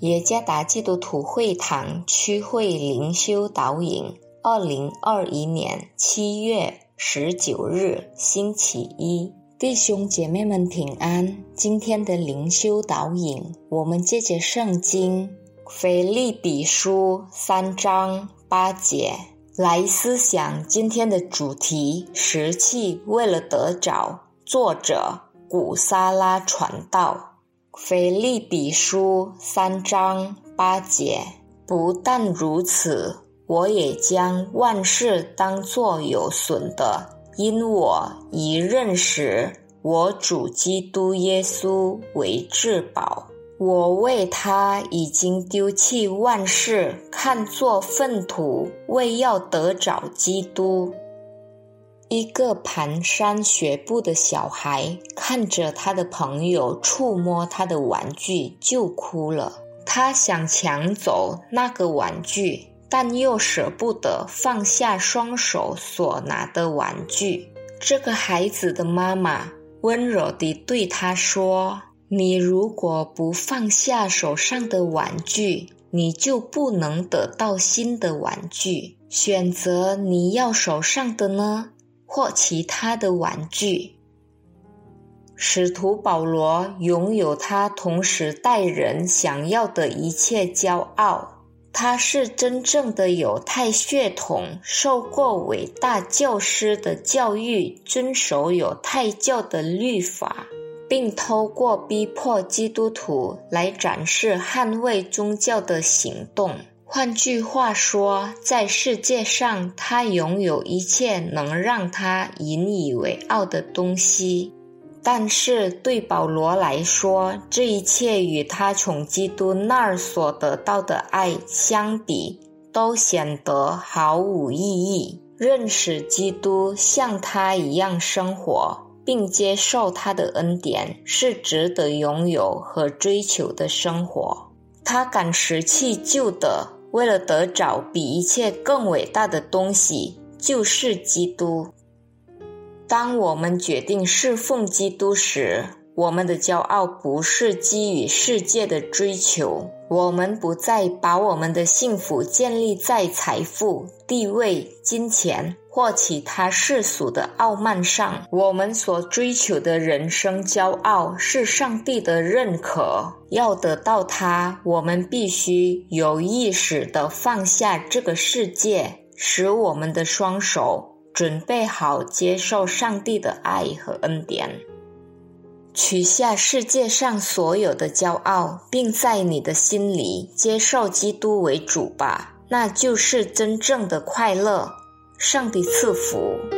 耶加达基督徒会堂区会灵修导引，二零二一年七月十九日星期一，弟兄姐妹们平安。今天的灵修导引，我们借着圣经腓利比书三章八节来思想今天的主题：石器为了得着。作者古萨拉传道。腓利比书三章八节，不但如此，我也将万事当作有损的，因我已认识我主基督耶稣为至宝。我为他已经丢弃万事，看作粪土，为要得着基督。一个蹒跚学步的小孩看着他的朋友触摸他的玩具就哭了。他想抢走那个玩具，但又舍不得放下双手所拿的玩具。这个孩子的妈妈温柔地对他说：“你如果不放下手上的玩具，你就不能得到新的玩具。选择你要手上的呢？”或其他的玩具。使徒保罗拥有他同时代人想要的一切骄傲。他是真正的犹太血统，受过伟大教师的教育，遵守犹太教的律法，并透过逼迫基督徒来展示捍卫宗教的行动。换句话说，在世界上，他拥有一切能让他引以为傲的东西。但是，对保罗来说，这一切与他从基督那儿所得到的爱相比，都显得毫无意义。认识基督，像他一样生活，并接受他的恩典，是值得拥有和追求的生活。他敢舍弃旧的。为了得着比一切更伟大的东西，就是基督。当我们决定侍奉基督时，我们的骄傲不是基于世界的追求。我们不再把我们的幸福建立在财富、地位、金钱。或其他世俗的傲慢上，我们所追求的人生骄傲是上帝的认可。要得到它，我们必须有意识地放下这个世界，使我们的双手准备好接受上帝的爱和恩典。取下世界上所有的骄傲，并在你的心里接受基督为主吧，那就是真正的快乐。上帝赐福。